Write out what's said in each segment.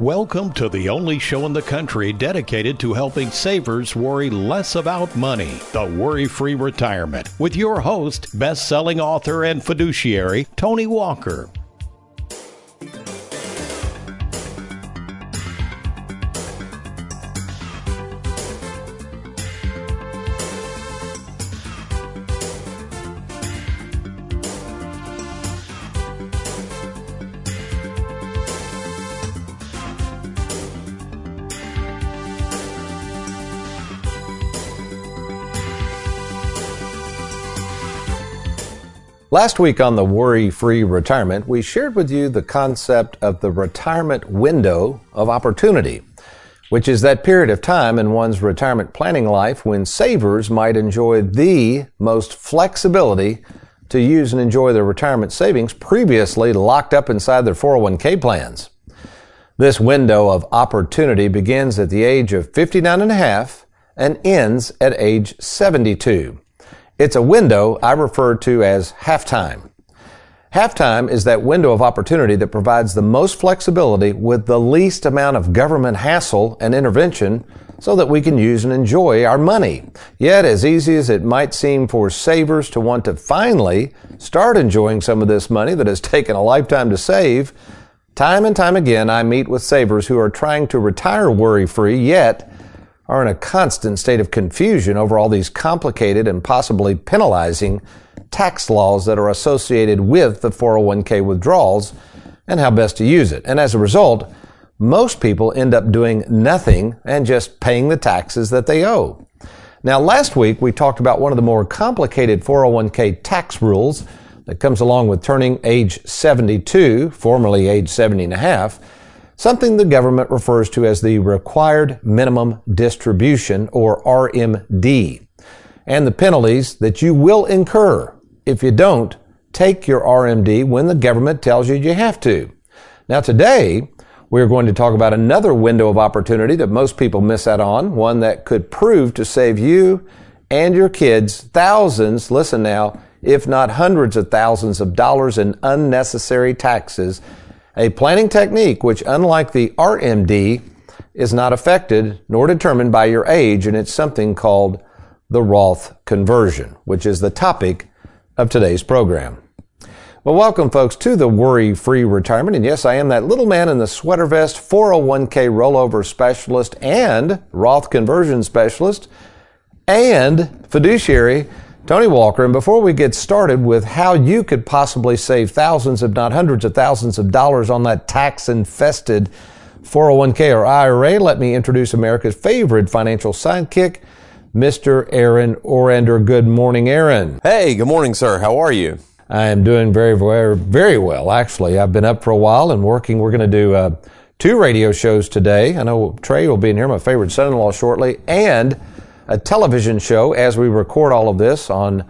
Welcome to the only show in the country dedicated to helping savers worry less about money, the Worry Free Retirement, with your host, best selling author and fiduciary, Tony Walker. Last week on the Worry Free Retirement, we shared with you the concept of the retirement window of opportunity, which is that period of time in one's retirement planning life when savers might enjoy the most flexibility to use and enjoy their retirement savings previously locked up inside their 401k plans. This window of opportunity begins at the age of 59 and a half and ends at age 72. It's a window I refer to as halftime. Halftime is that window of opportunity that provides the most flexibility with the least amount of government hassle and intervention so that we can use and enjoy our money. Yet, as easy as it might seem for savers to want to finally start enjoying some of this money that has taken a lifetime to save, time and time again I meet with savers who are trying to retire worry free yet are in a constant state of confusion over all these complicated and possibly penalizing tax laws that are associated with the 401k withdrawals and how best to use it. And as a result, most people end up doing nothing and just paying the taxes that they owe. Now, last week we talked about one of the more complicated 401k tax rules that comes along with turning age 72, formerly age 70 and a half, something the government refers to as the Required Minimum Distribution, or RMD, and the penalties that you will incur if you don't take your RMD when the government tells you you have to. Now, today, we're going to talk about another window of opportunity that most people miss out on, one that could prove to save you and your kids thousands, listen now, if not hundreds of thousands of dollars in unnecessary taxes a planning technique which, unlike the RMD, is not affected nor determined by your age, and it's something called the Roth conversion, which is the topic of today's program. Well, welcome, folks, to the Worry Free Retirement. And yes, I am that little man in the sweater vest, 401k rollover specialist, and Roth conversion specialist, and fiduciary Tony Walker, and before we get started with how you could possibly save thousands, if not hundreds of thousands of dollars on that tax infested 401k or IRA, let me introduce America's favorite financial sidekick, Mr. Aaron Orander. Good morning, Aaron. Hey, good morning, sir. How are you? I am doing very, very, very well, actually. I've been up for a while and working. We're going to do uh, two radio shows today. I know Trey will be in here, my favorite son in law, shortly, and a television show as we record all of this on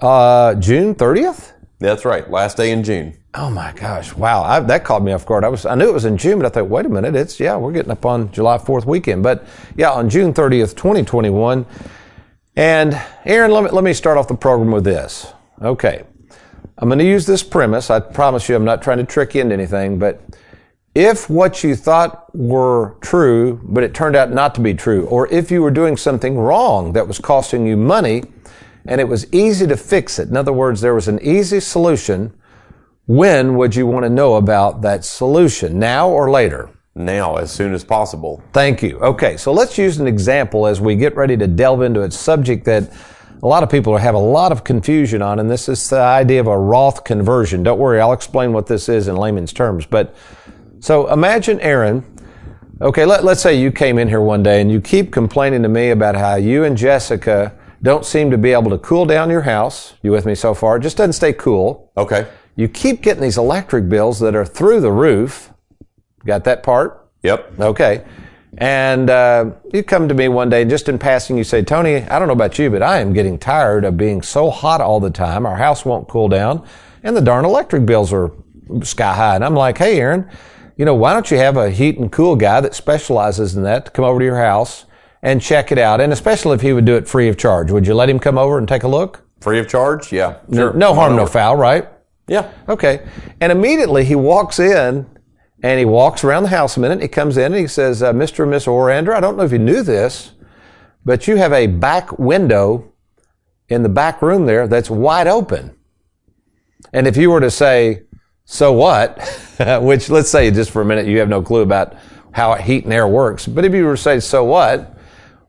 uh, June 30th. That's right, last day in June. Oh my gosh! Wow, I, that caught me off guard. I was I knew it was in June, but I thought, wait a minute, it's yeah, we're getting up on July 4th weekend. But yeah, on June 30th, 2021. And Aaron, let me let me start off the program with this. Okay, I'm going to use this premise. I promise you, I'm not trying to trick you into anything, but if what you thought were true, but it turned out not to be true, or if you were doing something wrong that was costing you money and it was easy to fix it, in other words, there was an easy solution, when would you want to know about that solution? Now or later? Now, as soon as possible. Thank you. Okay, so let's use an example as we get ready to delve into a subject that a lot of people have a lot of confusion on, and this is the idea of a Roth conversion. Don't worry, I'll explain what this is in layman's terms, but so imagine Aaron. Okay, let, let's say you came in here one day and you keep complaining to me about how you and Jessica don't seem to be able to cool down your house. You with me so far? It just doesn't stay cool. Okay. You keep getting these electric bills that are through the roof. Got that part? Yep. Okay. And uh, you come to me one day, and just in passing, you say, Tony, I don't know about you, but I am getting tired of being so hot all the time. Our house won't cool down, and the darn electric bills are sky high. And I'm like, hey, Aaron, you know, why don't you have a heat and cool guy that specializes in that to come over to your house and check it out? And especially if he would do it free of charge. Would you let him come over and take a look? Free of charge? Yeah. Sure. No harm, no foul, right? Yeah. Okay. And immediately he walks in and he walks around the house a minute. He comes in and he says, uh, Mr. and Miss Orander, I don't know if you knew this, but you have a back window in the back room there that's wide open. And if you were to say, so what? Which let's say just for a minute you have no clue about how heat and air works. But if you were to say, so what?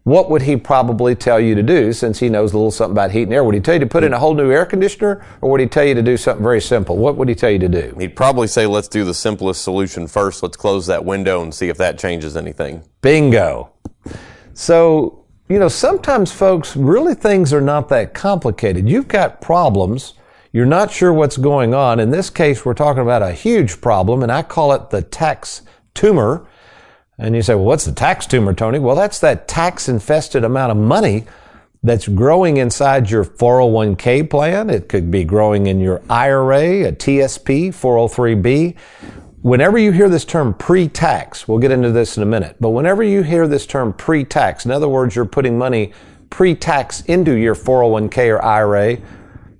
What would he probably tell you to do since he knows a little something about heat and air? Would he tell you to put in a whole new air conditioner or would he tell you to do something very simple? What would he tell you to do? He'd probably say, let's do the simplest solution first. Let's close that window and see if that changes anything. Bingo. So, you know, sometimes folks, really things are not that complicated. You've got problems you're not sure what's going on. In this case, we're talking about a huge problem, and I call it the tax tumor. And you say, well, what's the tax tumor, Tony? Well, that's that tax infested amount of money that's growing inside your 401k plan. It could be growing in your IRA, a TSP, 403b. Whenever you hear this term pre-tax, we'll get into this in a minute, but whenever you hear this term pre-tax, in other words, you're putting money pre-tax into your 401k or IRA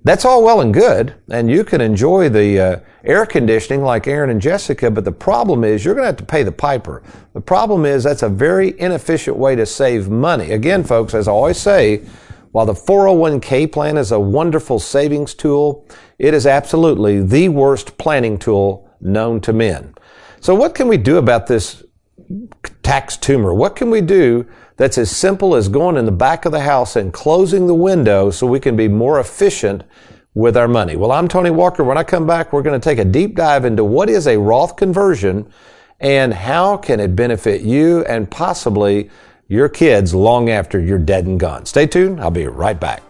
that's all well and good, and you can enjoy the uh, air conditioning like Aaron and Jessica, but the problem is you're going to have to pay the piper. The problem is that's a very inefficient way to save money. Again, folks, as I always say, while the 401k plan is a wonderful savings tool, it is absolutely the worst planning tool known to men. So what can we do about this tax tumor? What can we do that's as simple as going in the back of the house and closing the window so we can be more efficient with our money. Well, I'm Tony Walker. When I come back, we're going to take a deep dive into what is a Roth conversion and how can it benefit you and possibly your kids long after you're dead and gone. Stay tuned. I'll be right back.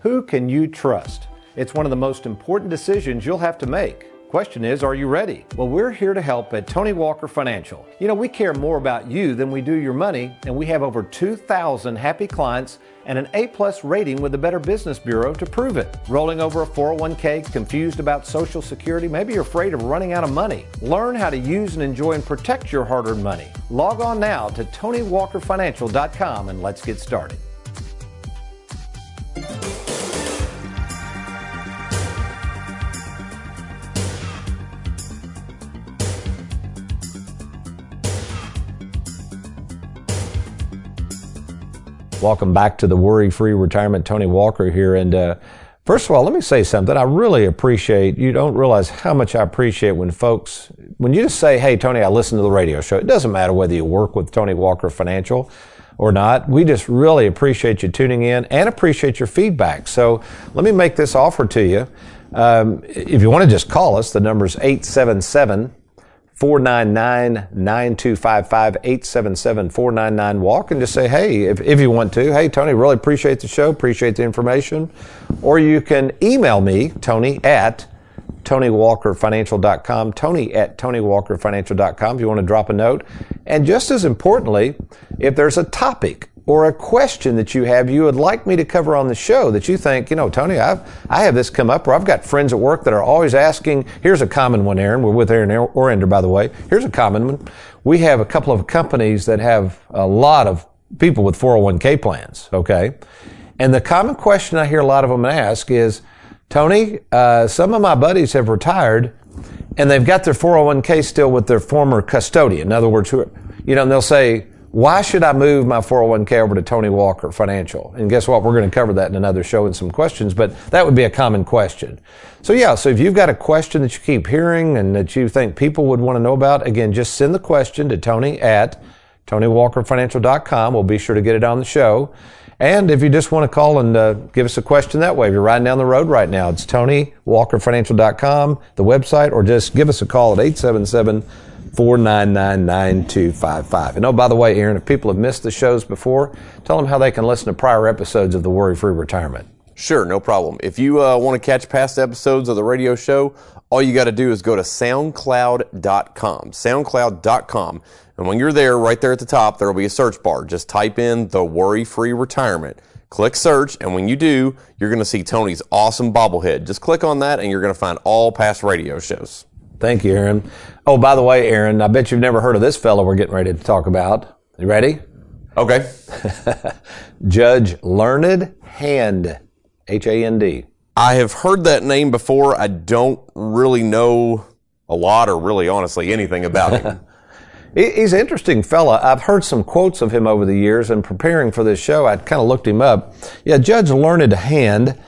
Who can you trust? It's one of the most important decisions you'll have to make. Question is, are you ready? Well, we're here to help at Tony Walker Financial. You know, we care more about you than we do your money, and we have over 2,000 happy clients and an A plus rating with the Better Business Bureau to prove it. Rolling over a 401k, confused about Social Security, maybe you're afraid of running out of money. Learn how to use and enjoy and protect your hard earned money. Log on now to TonyWalkerFinancial.com and let's get started. Welcome back to the Worry Free Retirement. Tony Walker here. And uh, first of all, let me say something. I really appreciate, you don't realize how much I appreciate when folks, when you just say, hey, Tony, I listen to the radio show. It doesn't matter whether you work with Tony Walker Financial or not. We just really appreciate you tuning in and appreciate your feedback. So let me make this offer to you. Um, if you want to just call us, the number is 877 499 9255 877 499 walk and just say, hey, if, if you want to, hey, Tony, really appreciate the show, appreciate the information. Or you can email me, Tony at TonyWalkerFinancial.com, Tony at TonyWalkerFinancial.com if you want to drop a note. And just as importantly, if there's a topic or a question that you have you would like me to cover on the show that you think, you know, Tony, I've, I have this come up, or I've got friends at work that are always asking. Here's a common one, Aaron. We're with Aaron Orander, by the way. Here's a common one. We have a couple of companies that have a lot of people with 401k plans, okay? And the common question I hear a lot of them ask is, Tony, uh, some of my buddies have retired and they've got their 401k still with their former custodian. In other words, you know, and they'll say, why should I move my 401k over to Tony Walker Financial? And guess what? We're going to cover that in another show and some questions, but that would be a common question. So yeah, so if you've got a question that you keep hearing and that you think people would want to know about, again, just send the question to Tony at TonyWalkerFinancial.com. We'll be sure to get it on the show. And if you just want to call and uh, give us a question that way, if you're riding down the road right now, it's TonyWalkerFinancial.com, the website, or just give us a call at 877- 499 9255. And oh, by the way, Aaron, if people have missed the shows before, tell them how they can listen to prior episodes of the Worry Free Retirement. Sure, no problem. If you uh, want to catch past episodes of the radio show, all you got to do is go to soundcloud.com. Soundcloud.com. And when you're there, right there at the top, there will be a search bar. Just type in the worry free retirement. Click search, and when you do, you're going to see Tony's awesome bobblehead. Just click on that, and you're going to find all past radio shows. Thank you, Aaron. Oh, by the way, Aaron, I bet you've never heard of this fellow we're getting ready to talk about. You ready? Okay. Judge Learned Hand, H A N D. I have heard that name before. I don't really know a lot or really honestly anything about him. He's an interesting fella. I've heard some quotes of him over the years, and preparing for this show, I kind of looked him up. Yeah, Judge Learned Hand.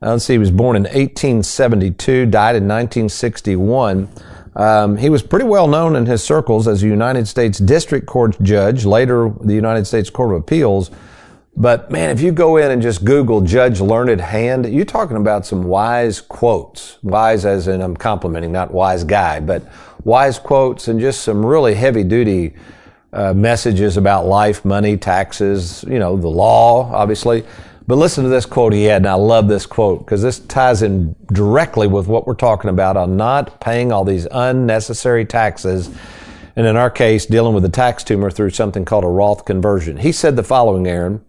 Let's see, he was born in 1872, died in 1961. Um, he was pretty well known in his circles as a United States District Court judge, later the United States Court of Appeals. But man, if you go in and just Google Judge Learned Hand, you're talking about some wise quotes. Wise as in I'm complimenting, not wise guy, but wise quotes and just some really heavy duty uh, messages about life, money, taxes, you know, the law, obviously. But listen to this quote he had, and I love this quote because this ties in directly with what we're talking about on not paying all these unnecessary taxes. And in our case, dealing with a tax tumor through something called a Roth conversion. He said the following, Aaron.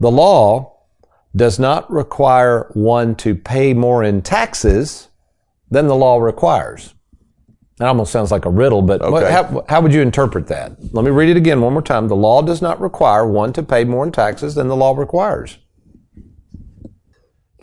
The law does not require one to pay more in taxes than the law requires. That almost sounds like a riddle, but Okay. what, how, how would you interpret that? Let me read it again one more time. The law does not require one to pay more in taxes than the law requires.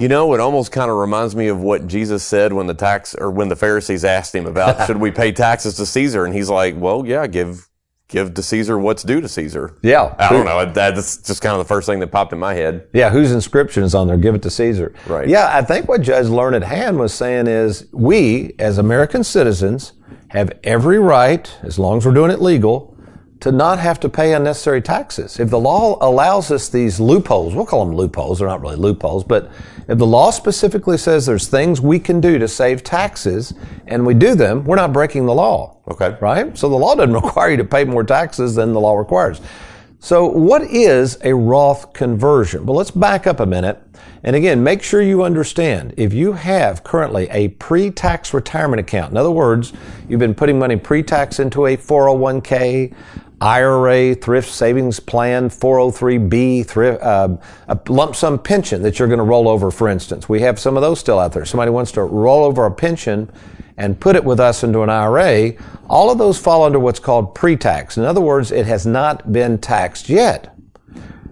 You know, it almost kind of reminds me of what Jesus said when the tax or when the Pharisees asked him about should we pay taxes to Caesar, and he's like, "Well, yeah, give give to Caesar what's due to Caesar." Yeah. I don't know. That's just kind of the first thing that popped in my head. Yeah, whose inscription is on there? Give it to Caesar. Right. Yeah, I think what Judge Learned Hand was saying is we, as American citizens, have every right, as long as we're doing it legal, to not have to pay unnecessary taxes. If the law allows us these loopholes, we'll call them loopholes, they're not really loopholes, but if the law specifically says there's things we can do to save taxes and we do them, we're not breaking the law. Okay. Right? So the law doesn't require you to pay more taxes than the law requires. So what is a Roth conversion? Well, let's back up a minute. And again, make sure you understand if you have currently a pre-tax retirement account, in other words, you've been putting money pre-tax into a 401k, IRA, thrift savings plan, 403b, thrift, uh, a lump sum pension that you're going to roll over, for instance. We have some of those still out there. Somebody wants to roll over a pension and put it with us into an IRA. All of those fall under what's called pre-tax. In other words, it has not been taxed yet.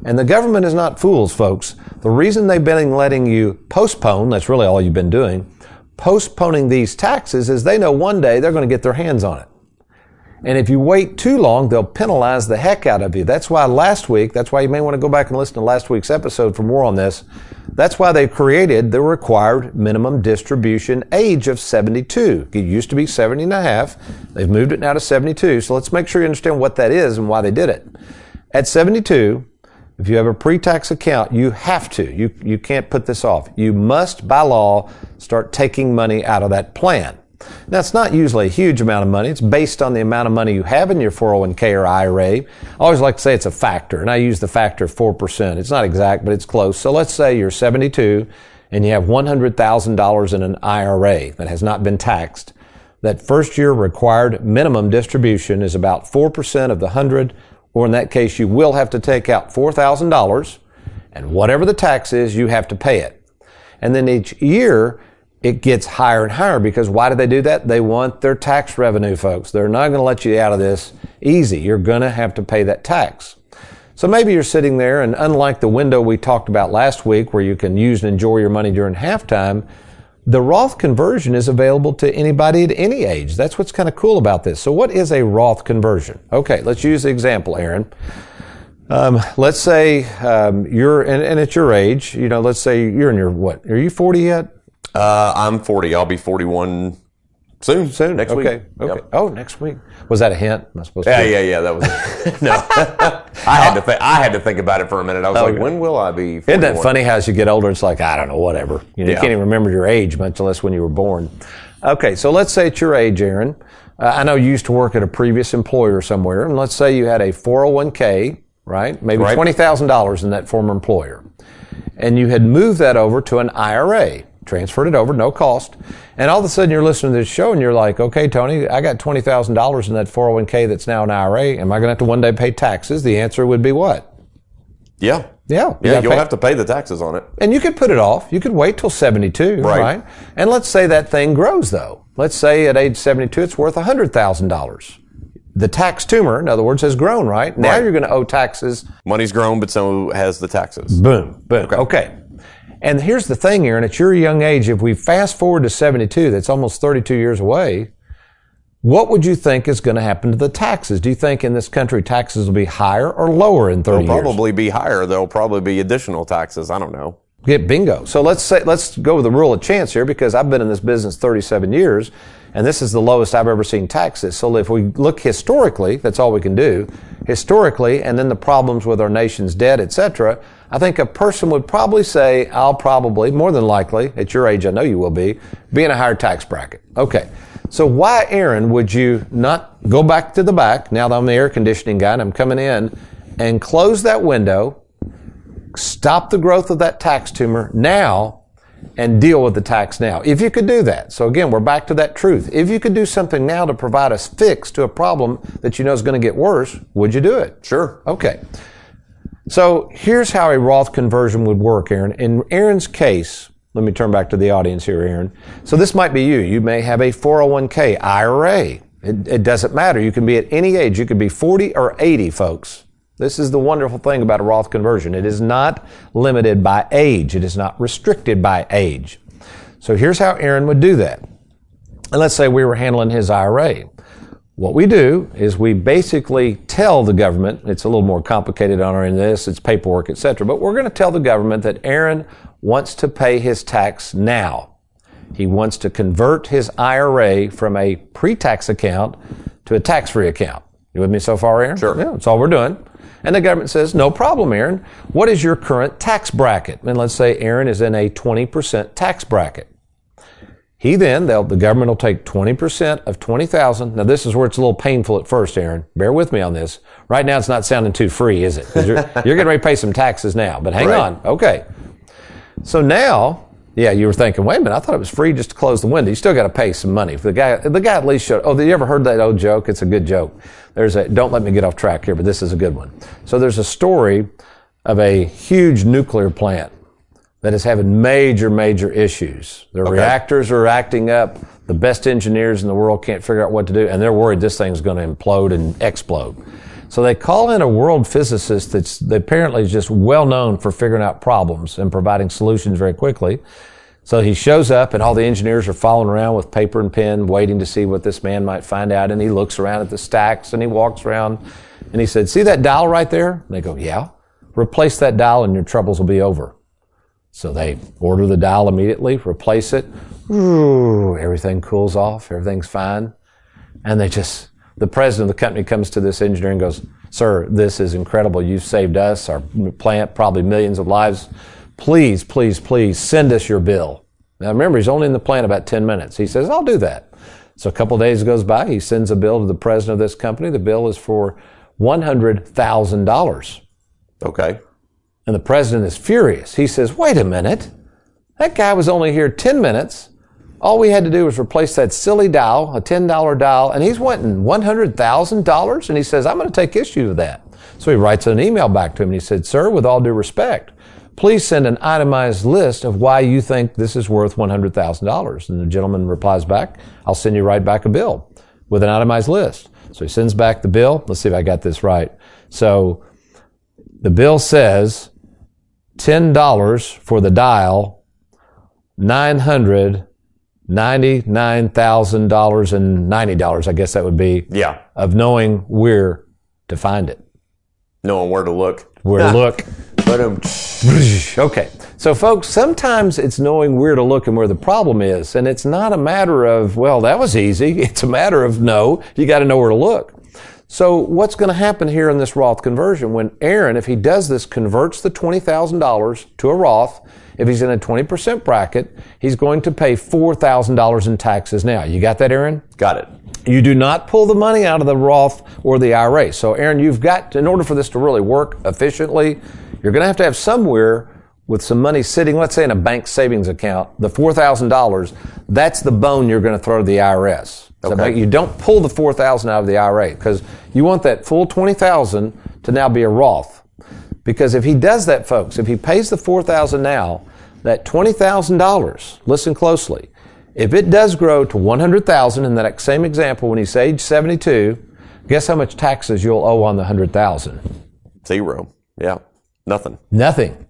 And the government is not fools, folks. The reason they've been letting you postpone, that's really all you've been doing, postponing these taxes is they know one day they're going to get their hands on it. And if you wait too long, they'll penalize the heck out of you. That's why last week, that's why you may want to go back and listen to last week's episode for more on this. That's why they created the required minimum distribution age of 72. It used to be 70 and a half. They've moved it now to 72. So let's make sure you understand what that is and why they did it. At 72, if you have a pre-tax account, you have to. You, you can't put this off. You must, by law, start taking money out of that plan. Now, it's not usually a huge amount of money. It's based on the amount of money you have in your 401k or IRA. I always like to say it's a factor, and I use the factor of 4%. It's not exact, but it's close. So let's say you're 72 and you have $100,000 in an IRA that has not been taxed. That first year required minimum distribution is about 4% of the 100, or in that case, you will have to take out $4,000, and whatever the tax is, you have to pay it. And then each year, it gets higher and higher because why do they do that? They want their tax revenue, folks. They're not going to let you out of this easy. You're going to have to pay that tax. So maybe you're sitting there and unlike the window we talked about last week where you can use and enjoy your money during halftime, the Roth conversion is available to anybody at any age. That's what's kind of cool about this. So what is a Roth conversion? Okay, let's use the example, Aaron. Um, let's say um, you're, and, and at your age, you know, let's say you're in your what? Are you 40 yet? Uh, I'm 40. I'll be 41 soon. Soon. Next okay. week. Okay. Yep. Oh, next week. Was that a hint? Am I supposed to? Yeah, yeah, yeah. That was it. no. I had to think. I had to think about it for a minute. I was like, Okay. when will I be? 41? Isn't that funny how as you get older, it's like, I don't know, whatever. You, know, you can't even remember your age, much less when you were born. Okay, so let's say it's your age, Aaron. Uh, I know you used to work at a previous employer somewhere, and let's say you had a 401k, right? Maybe Right. $20,000 in that former employer. and you had moved that over to an IRA, transferred it over, no cost, and all of a sudden you're listening to this show and you're like, okay, Tony, I got $20,000 in that 401k that's now an IRA. Am I going to have to one day pay taxes? The answer would be what? Yeah. Yeah. Yeah, you'll pay- have to pay the taxes on it. And you could put it off. You could wait till 72, Right. right? And let's say that thing grows though. Let's say at age 72 it's worth $100,000. The tax tumor, in other words, has grown, right? Now Right. you're going to owe taxes. Money's grown, but so has the taxes. Boom, boom. Okay. And here's the thing, Aaron, at your young age, if we fast forward to 72, that's almost 32 years away, what would you think is going to happen to the taxes? Do you think in this country taxes will be higher or lower in 30 They'll years? probably be higher. There'll probably be additional taxes. I don't know. Get bingo. So let's say let's go with the rule of chance here because I've been in this business 37 years and this is the lowest I've ever seen taxes. So if we look historically, that's all we can do. Historically and then the problems with our nation's debt, etc. I think a person would probably say I'll probably more than likely at your age I know you will be be in a higher tax bracket. Okay. So why Aaron would you not go back to the back now that I'm the air conditioning guy and I'm coming in and close that window stop the growth of that tax tumor now and deal with the tax now. If you could do that. So again, we're back to that truth. If you could do something now to provide a fix to a problem that you know is going to get worse, would you do it? Sure. Okay. So here's how a Roth conversion would work, Aaron. In Aaron's case, let me turn back to the audience here, Aaron. So this might be you. You may have a 401k, IRA. It, it doesn't matter. You can be at any age. You could be 40 or 80, folks. This is the wonderful thing about a Roth conversion. It is not limited by age. It is not restricted by age. So here's how Aaron would do that. And let's say we were handling his IRA. What we do is we basically tell the government, it's a little more complicated on our end this, it's paperwork, etc. But we're going to tell the government that Aaron wants to pay his tax now. He wants to convert his IRA from a pre-tax account to a tax-free account. You with me so far, Aaron? Sure. Yeah, that's all we're doing. And the government says, no problem, Aaron. What is your current tax bracket? And let's say Aaron is in a 20% tax bracket. He then, they'll, the government will take 20% of 20,000. Now this is where it's a little painful at first, Aaron. Bear with me on this. Right now it's not sounding too free, is it? You're, you're getting ready to pay some taxes now, but hang Right. on. Okay. So now, yeah, you were thinking, wait a minute, I thought it was free just to close the window. You still got to pay some money. The guy, the guy at least showed, oh, you ever heard that old joke? It's a good joke. There's a, don't let me get off track here, but this is a good one. So there's a story of a huge nuclear plant that is having major, major issues. Their reactors are acting up. The best engineers in the world can't figure out what to do, and they're worried this thing's going to implode and explode. So they call in a world physicist that's that apparently is just well known for figuring out problems and providing solutions very quickly. So he shows up, and all the engineers are following around with paper and pen, waiting to see what this man might find out. And he looks around at the stacks, and he walks around, and he said, "See that dial right there?" And they go, "Yeah." Replace that dial, and your troubles will be over. So they order the dial immediately, replace it. Ooh, everything cools off, everything's fine. And they just, the president of the company comes to this engineer and goes, Sir, this is incredible. You've saved us, our plant, probably millions of lives. Please, please, please send us your bill. Now remember, he's only in the plant about 10 minutes. He says, I'll do that. So a couple of days goes by. He sends a bill to the president of this company. The bill is for $100,000. Okay. And the president is furious. He says, wait a minute. That guy was only here 10 minutes. All we had to do was replace that silly dial, a $10 dial, and he's wanting $100,000. And he says, I'm going to take issue with that. So he writes an email back to him and he said, Sir, with all due respect, please send an itemized list of why you think this is worth $100,000. And the gentleman replies back, I'll send you right back a bill with an itemized list. So he sends back the bill. Let's see if I got this right. So the bill says $10 for the dial, $999,000 and $90, I guess that would be, Yeah. of knowing where to find it, Knowing where to look. where to look. But Okay. So folks, sometimes it's knowing where to look and where the problem is. And it's not a matter of, well, that was easy. It's a matter of no, you got to know where to look. So what's going to happen here in this Roth conversion when Aaron, if he does this, converts the $20,000 to a Roth, if he's in a 20% bracket, he's going to pay $4,000 in taxes now. You got that, Aaron? got it. You do not pull the money out of the Roth or the IRA. So, Aaron, you've got, in order for this to really work efficiently, you're going to have to have somewhere with some money sitting, let's say in a bank savings account, the $4,000, that's the bone you're going to throw to the IRS. So Okay. you don't pull the 4000 out of the IRA because you want that full 20000 to now be a Roth. Because if he does that, folks, if he pays the 4000 now, that $20,000, listen closely, if it does grow to 100000 in that same example when he's age 72, guess how much taxes you'll owe on the 100000 Zero. Yeah. Nothing. Nothing.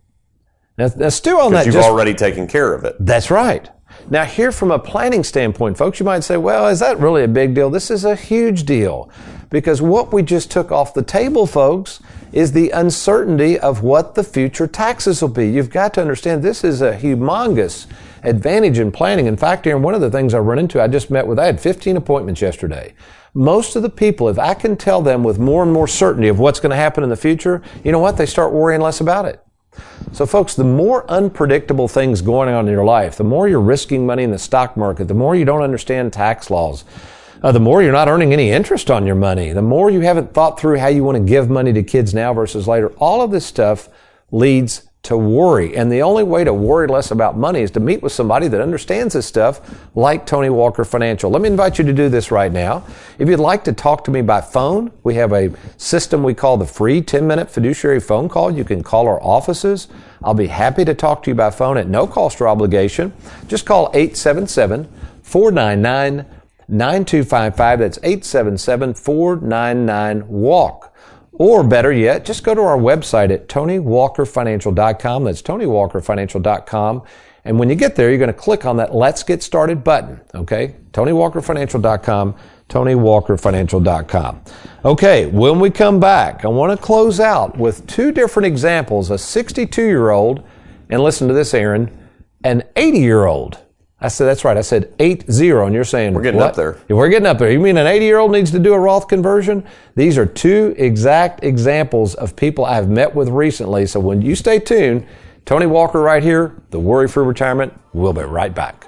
Now, now stew on that You've just already taken care of it. That's right. Now, here from a planning standpoint, folks, you might say, well, is that really a big deal? This is a huge deal because what we just took off the table, folks, is the uncertainty of what the future taxes will be. You've got to understand this is a humongous advantage in planning. In fact, Aaron, one of the things I run into, I just met with, I had 15 appointments yesterday. Most of the people, if I can tell them with more and more certainty of what's going to happen in the future, you know what? They start worrying less about it. So, folks, the more unpredictable things going on in your life, the more you're risking money in the stock market, the more you don't understand tax laws, uh, the more you're not earning any interest on your money, the more you haven't thought through how you want to give money to kids now versus later. All of this stuff leads to worry. And the only way to worry less about money is to meet with somebody that understands this stuff, like Tony Walker Financial. Let me invite you to do this right now. If you'd like to talk to me by phone, we have a system we call the free 10 minute fiduciary phone call. You can call our offices. I'll be happy to talk to you by phone at no cost or obligation. Just call 877 499 9255. That's 877 499 WALK. Or better yet, just go to our website at TonyWalkerFinancial.com. That's TonyWalkerFinancial.com. And when you get there, you're going to click on that Let's Get Started button. Okay? TonyWalkerFinancial.com, TonyWalkerFinancial.com. Okay, when we come back, I want to close out with two different examples a 62 year old, and listen to this, Aaron, an 80 year old. I said, that's right. I said 8 0, and you're saying, We're getting what? up there. We're getting up there. You mean an 80 year old needs to do a Roth conversion? These are two exact examples of people I've met with recently. So when you stay tuned, Tony Walker right here, the Worry Free Retirement. We'll be right back.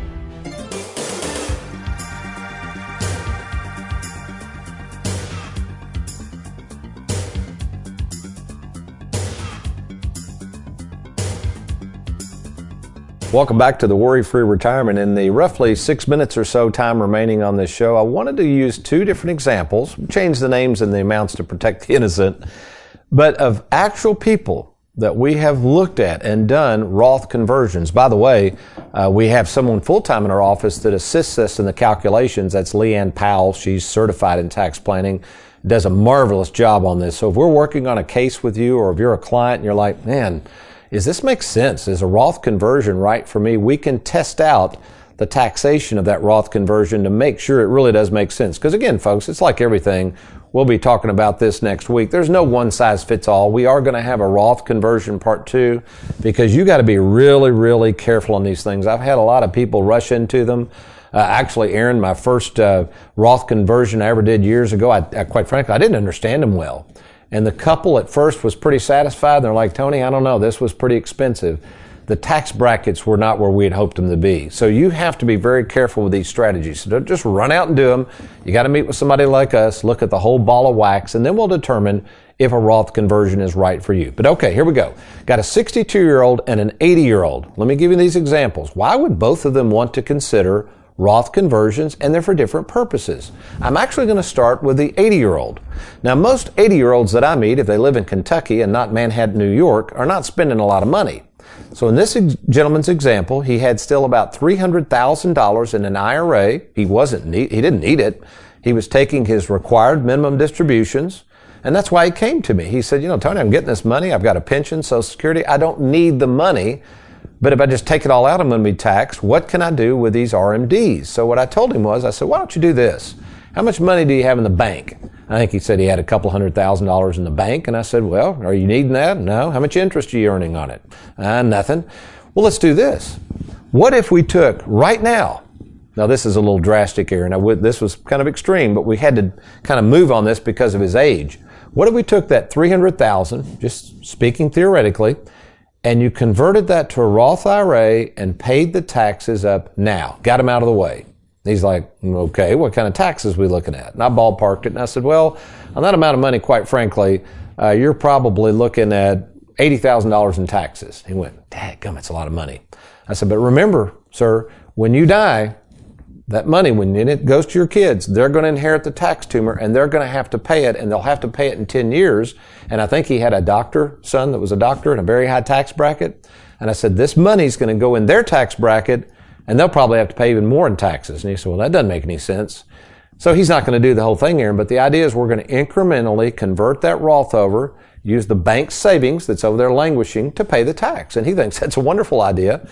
Welcome back to the Worry Free Retirement. In the roughly six minutes or so time remaining on this show, I wanted to use two different examples, change the names and the amounts to protect the innocent, but of actual people that we have looked at and done Roth conversions. By the way, uh, we have someone full time in our office that assists us in the calculations. That's Leanne Powell. She's certified in tax planning, does a marvelous job on this. So if we're working on a case with you or if you're a client and you're like, man, is this make sense? Is a Roth conversion right for me? We can test out the taxation of that Roth conversion to make sure it really does make sense. Because again, folks, it's like everything. We'll be talking about this next week. There's no one size fits all. We are going to have a Roth conversion part two because you got to be really, really careful on these things. I've had a lot of people rush into them. Uh, actually, Aaron, my first uh, Roth conversion I ever did years ago, I, I quite frankly, I didn't understand them well. And the couple at first was pretty satisfied. They're like, Tony, I don't know, this was pretty expensive. The tax brackets were not where we had hoped them to be. So you have to be very careful with these strategies. So don't just run out and do them. You got to meet with somebody like us, look at the whole ball of wax, and then we'll determine if a Roth conversion is right for you. But okay, here we go. Got a 62 year old and an 80 year old. Let me give you these examples. Why would both of them want to consider Roth conversions, and they're for different purposes. I'm actually going to start with the 80 year old. Now, most 80 year olds that I meet, if they live in Kentucky and not Manhattan, New York, are not spending a lot of money. So in this ex- gentleman's example, he had still about $300,000 in an IRA. He wasn't need, he didn't need it. He was taking his required minimum distributions. And that's why he came to me. He said, you know, Tony, I'm getting this money. I've got a pension, Social Security. I don't need the money But if I just take it all out, I'm going to be taxed. What can I do with these RMDs? So what I told him was, I said, why don't you do this? How much money do you have in the bank? I think he said he had a couple hundred thousand dollars in the bank. And I said, well, are you needing that? No. How much interest are you earning on it? Uh, nothing. Well, let's do this. What if we took right now, now this is a little drastic, Aaron. I would, this was kind of extreme, but we had to kind of move on this because of his age. What if we took that 300,000, just speaking theoretically, and you converted that to a Roth IRA and paid the taxes up now, got them out of the way. He's like, okay, what kind of taxes we looking at? And I ballparked it and I said, well, on that amount of money, quite frankly, uh, you're probably looking at $80,000 in taxes. He went, gum, it's a lot of money. I said, but remember, sir, when you die, that money, when it goes to your kids, they're going to inherit the tax tumor and they're going to have to pay it and they'll have to pay it in 10 years. And I think he had a doctor son that was a doctor in a very high tax bracket. And I said, this money's going to go in their tax bracket and they'll probably have to pay even more in taxes. And he said, well, that doesn't make any sense. So he's not going to do the whole thing, Aaron, but the idea is we're going to incrementally convert that Roth over, use the bank savings that's over there languishing to pay the tax. And he thinks that's a wonderful idea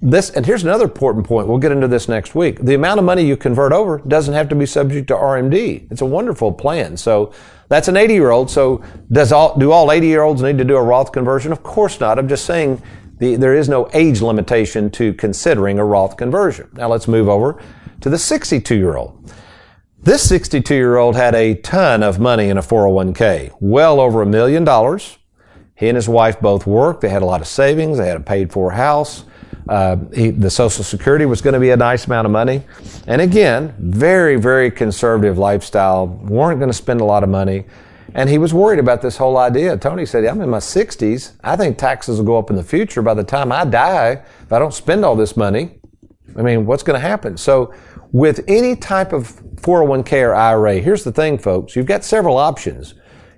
this, and here's another important point. We'll get into this next week. The amount of money you convert over doesn't have to be subject to RMD. It's a wonderful plan. So that's an 80 year old. So does all, do all 80 year olds need to do a Roth conversion? Of course not. I'm just saying the, there is no age limitation to considering a Roth conversion. Now let's move over to the 62 year old. This 62 year old had a ton of money in a 401k, well over a million dollars. He and his wife both worked. They had a lot of savings. They had a paid for house. Uh, he, the Social Security was going to be a nice amount of money. And again, very, very conservative lifestyle. weren't going to spend a lot of money. And he was worried about this whole idea. Tony said, I'm in my 60s. I think taxes will go up in the future. By the time I die, if I don't spend all this money, I mean, what's going to happen? So, with any type of 401k or IRA, here's the thing, folks. You've got several options.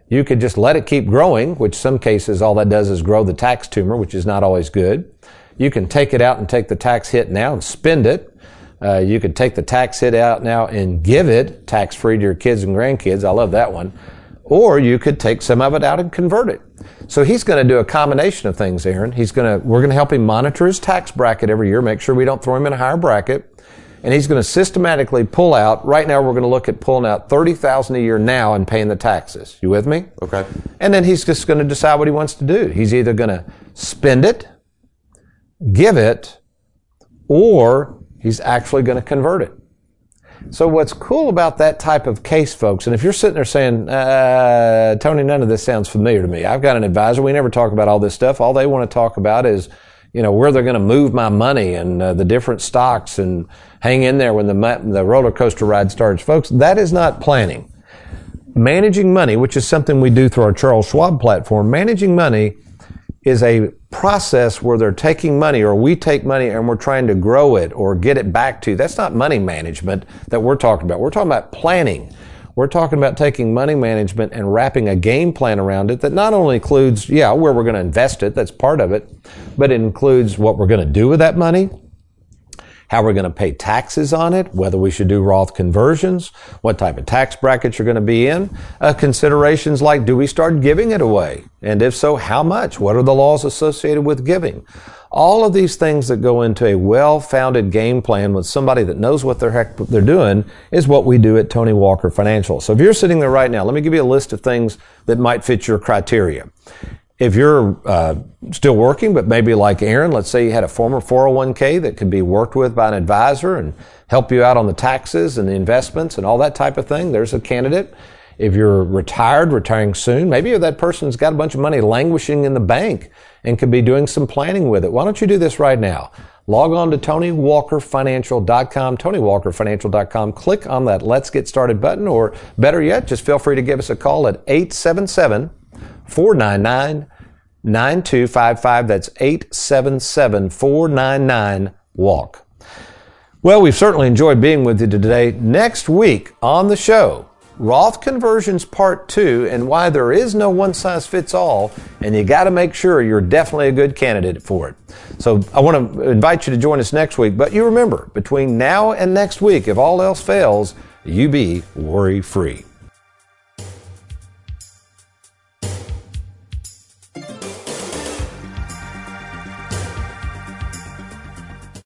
You could just let it keep growing, which some cases all that does is grow the tax tumor, which is not always good. You can take it out and take the tax hit now and spend it. Uh, you could take the tax hit out now and give it tax free to your kids and grandkids. I love that one. Or you could take some of it out and convert it. So he's going to do a combination of things, Aaron. He's going to, we're going to help him monitor his tax bracket every year, make sure we don't throw him in a higher bracket. And he's going to systematically pull out. Right now, we're going to look at pulling out thirty thousand a year now and paying the taxes. You with me? Okay. And then he's just going to decide what he wants to do. He's either going to spend it, give it, or he's actually going to convert it. So what's cool about that type of case, folks, and if you're sitting there saying, uh, Tony, none of this sounds familiar to me. I've got an advisor. We never talk about all this stuff. All they want to talk about is, you know, where they're going to move my money and uh, the different stocks and hang in there when the, the roller coaster ride starts. Folks, that is not planning. Managing money, which is something we do through our Charles Schwab platform, managing money is a process where they're taking money or we take money and we're trying to grow it or get it back to. That's not money management that we're talking about. We're talking about planning. We're talking about taking money management and wrapping a game plan around it that not only includes, yeah, where we're going to invest it, that's part of it, but it includes what we're going to do with that money, how we're going to pay taxes on it, whether we should do Roth conversions, what type of tax brackets you're going to be in, uh, considerations like do we start giving it away? And if so, how much? What are the laws associated with giving? All of these things that go into a well-founded game plan with somebody that knows what the heck they're doing is what we do at Tony Walker Financial. So if you're sitting there right now, let me give you a list of things that might fit your criteria if you're uh, still working, but maybe like Aaron, let's say you had a former 401k that could be worked with by an advisor and help you out on the taxes and the investments and all that type of thing, there's a candidate. If you're retired, retiring soon, maybe that person's got a bunch of money languishing in the bank and could be doing some planning with it. Why don't you do this right now? Log on to TonyWalkerFinancial.com, TonyWalkerFinancial.com. Click on that Let's Get Started button, or better yet, just feel free to give us a call at 877 499 9255. That's 877 499 WALK. Well, we've certainly enjoyed being with you today. Next week on the show, Roth Conversions Part 2 and why there is no one size fits all, and you got to make sure you're definitely a good candidate for it. So I want to invite you to join us next week. But you remember, between now and next week, if all else fails, you be worry free.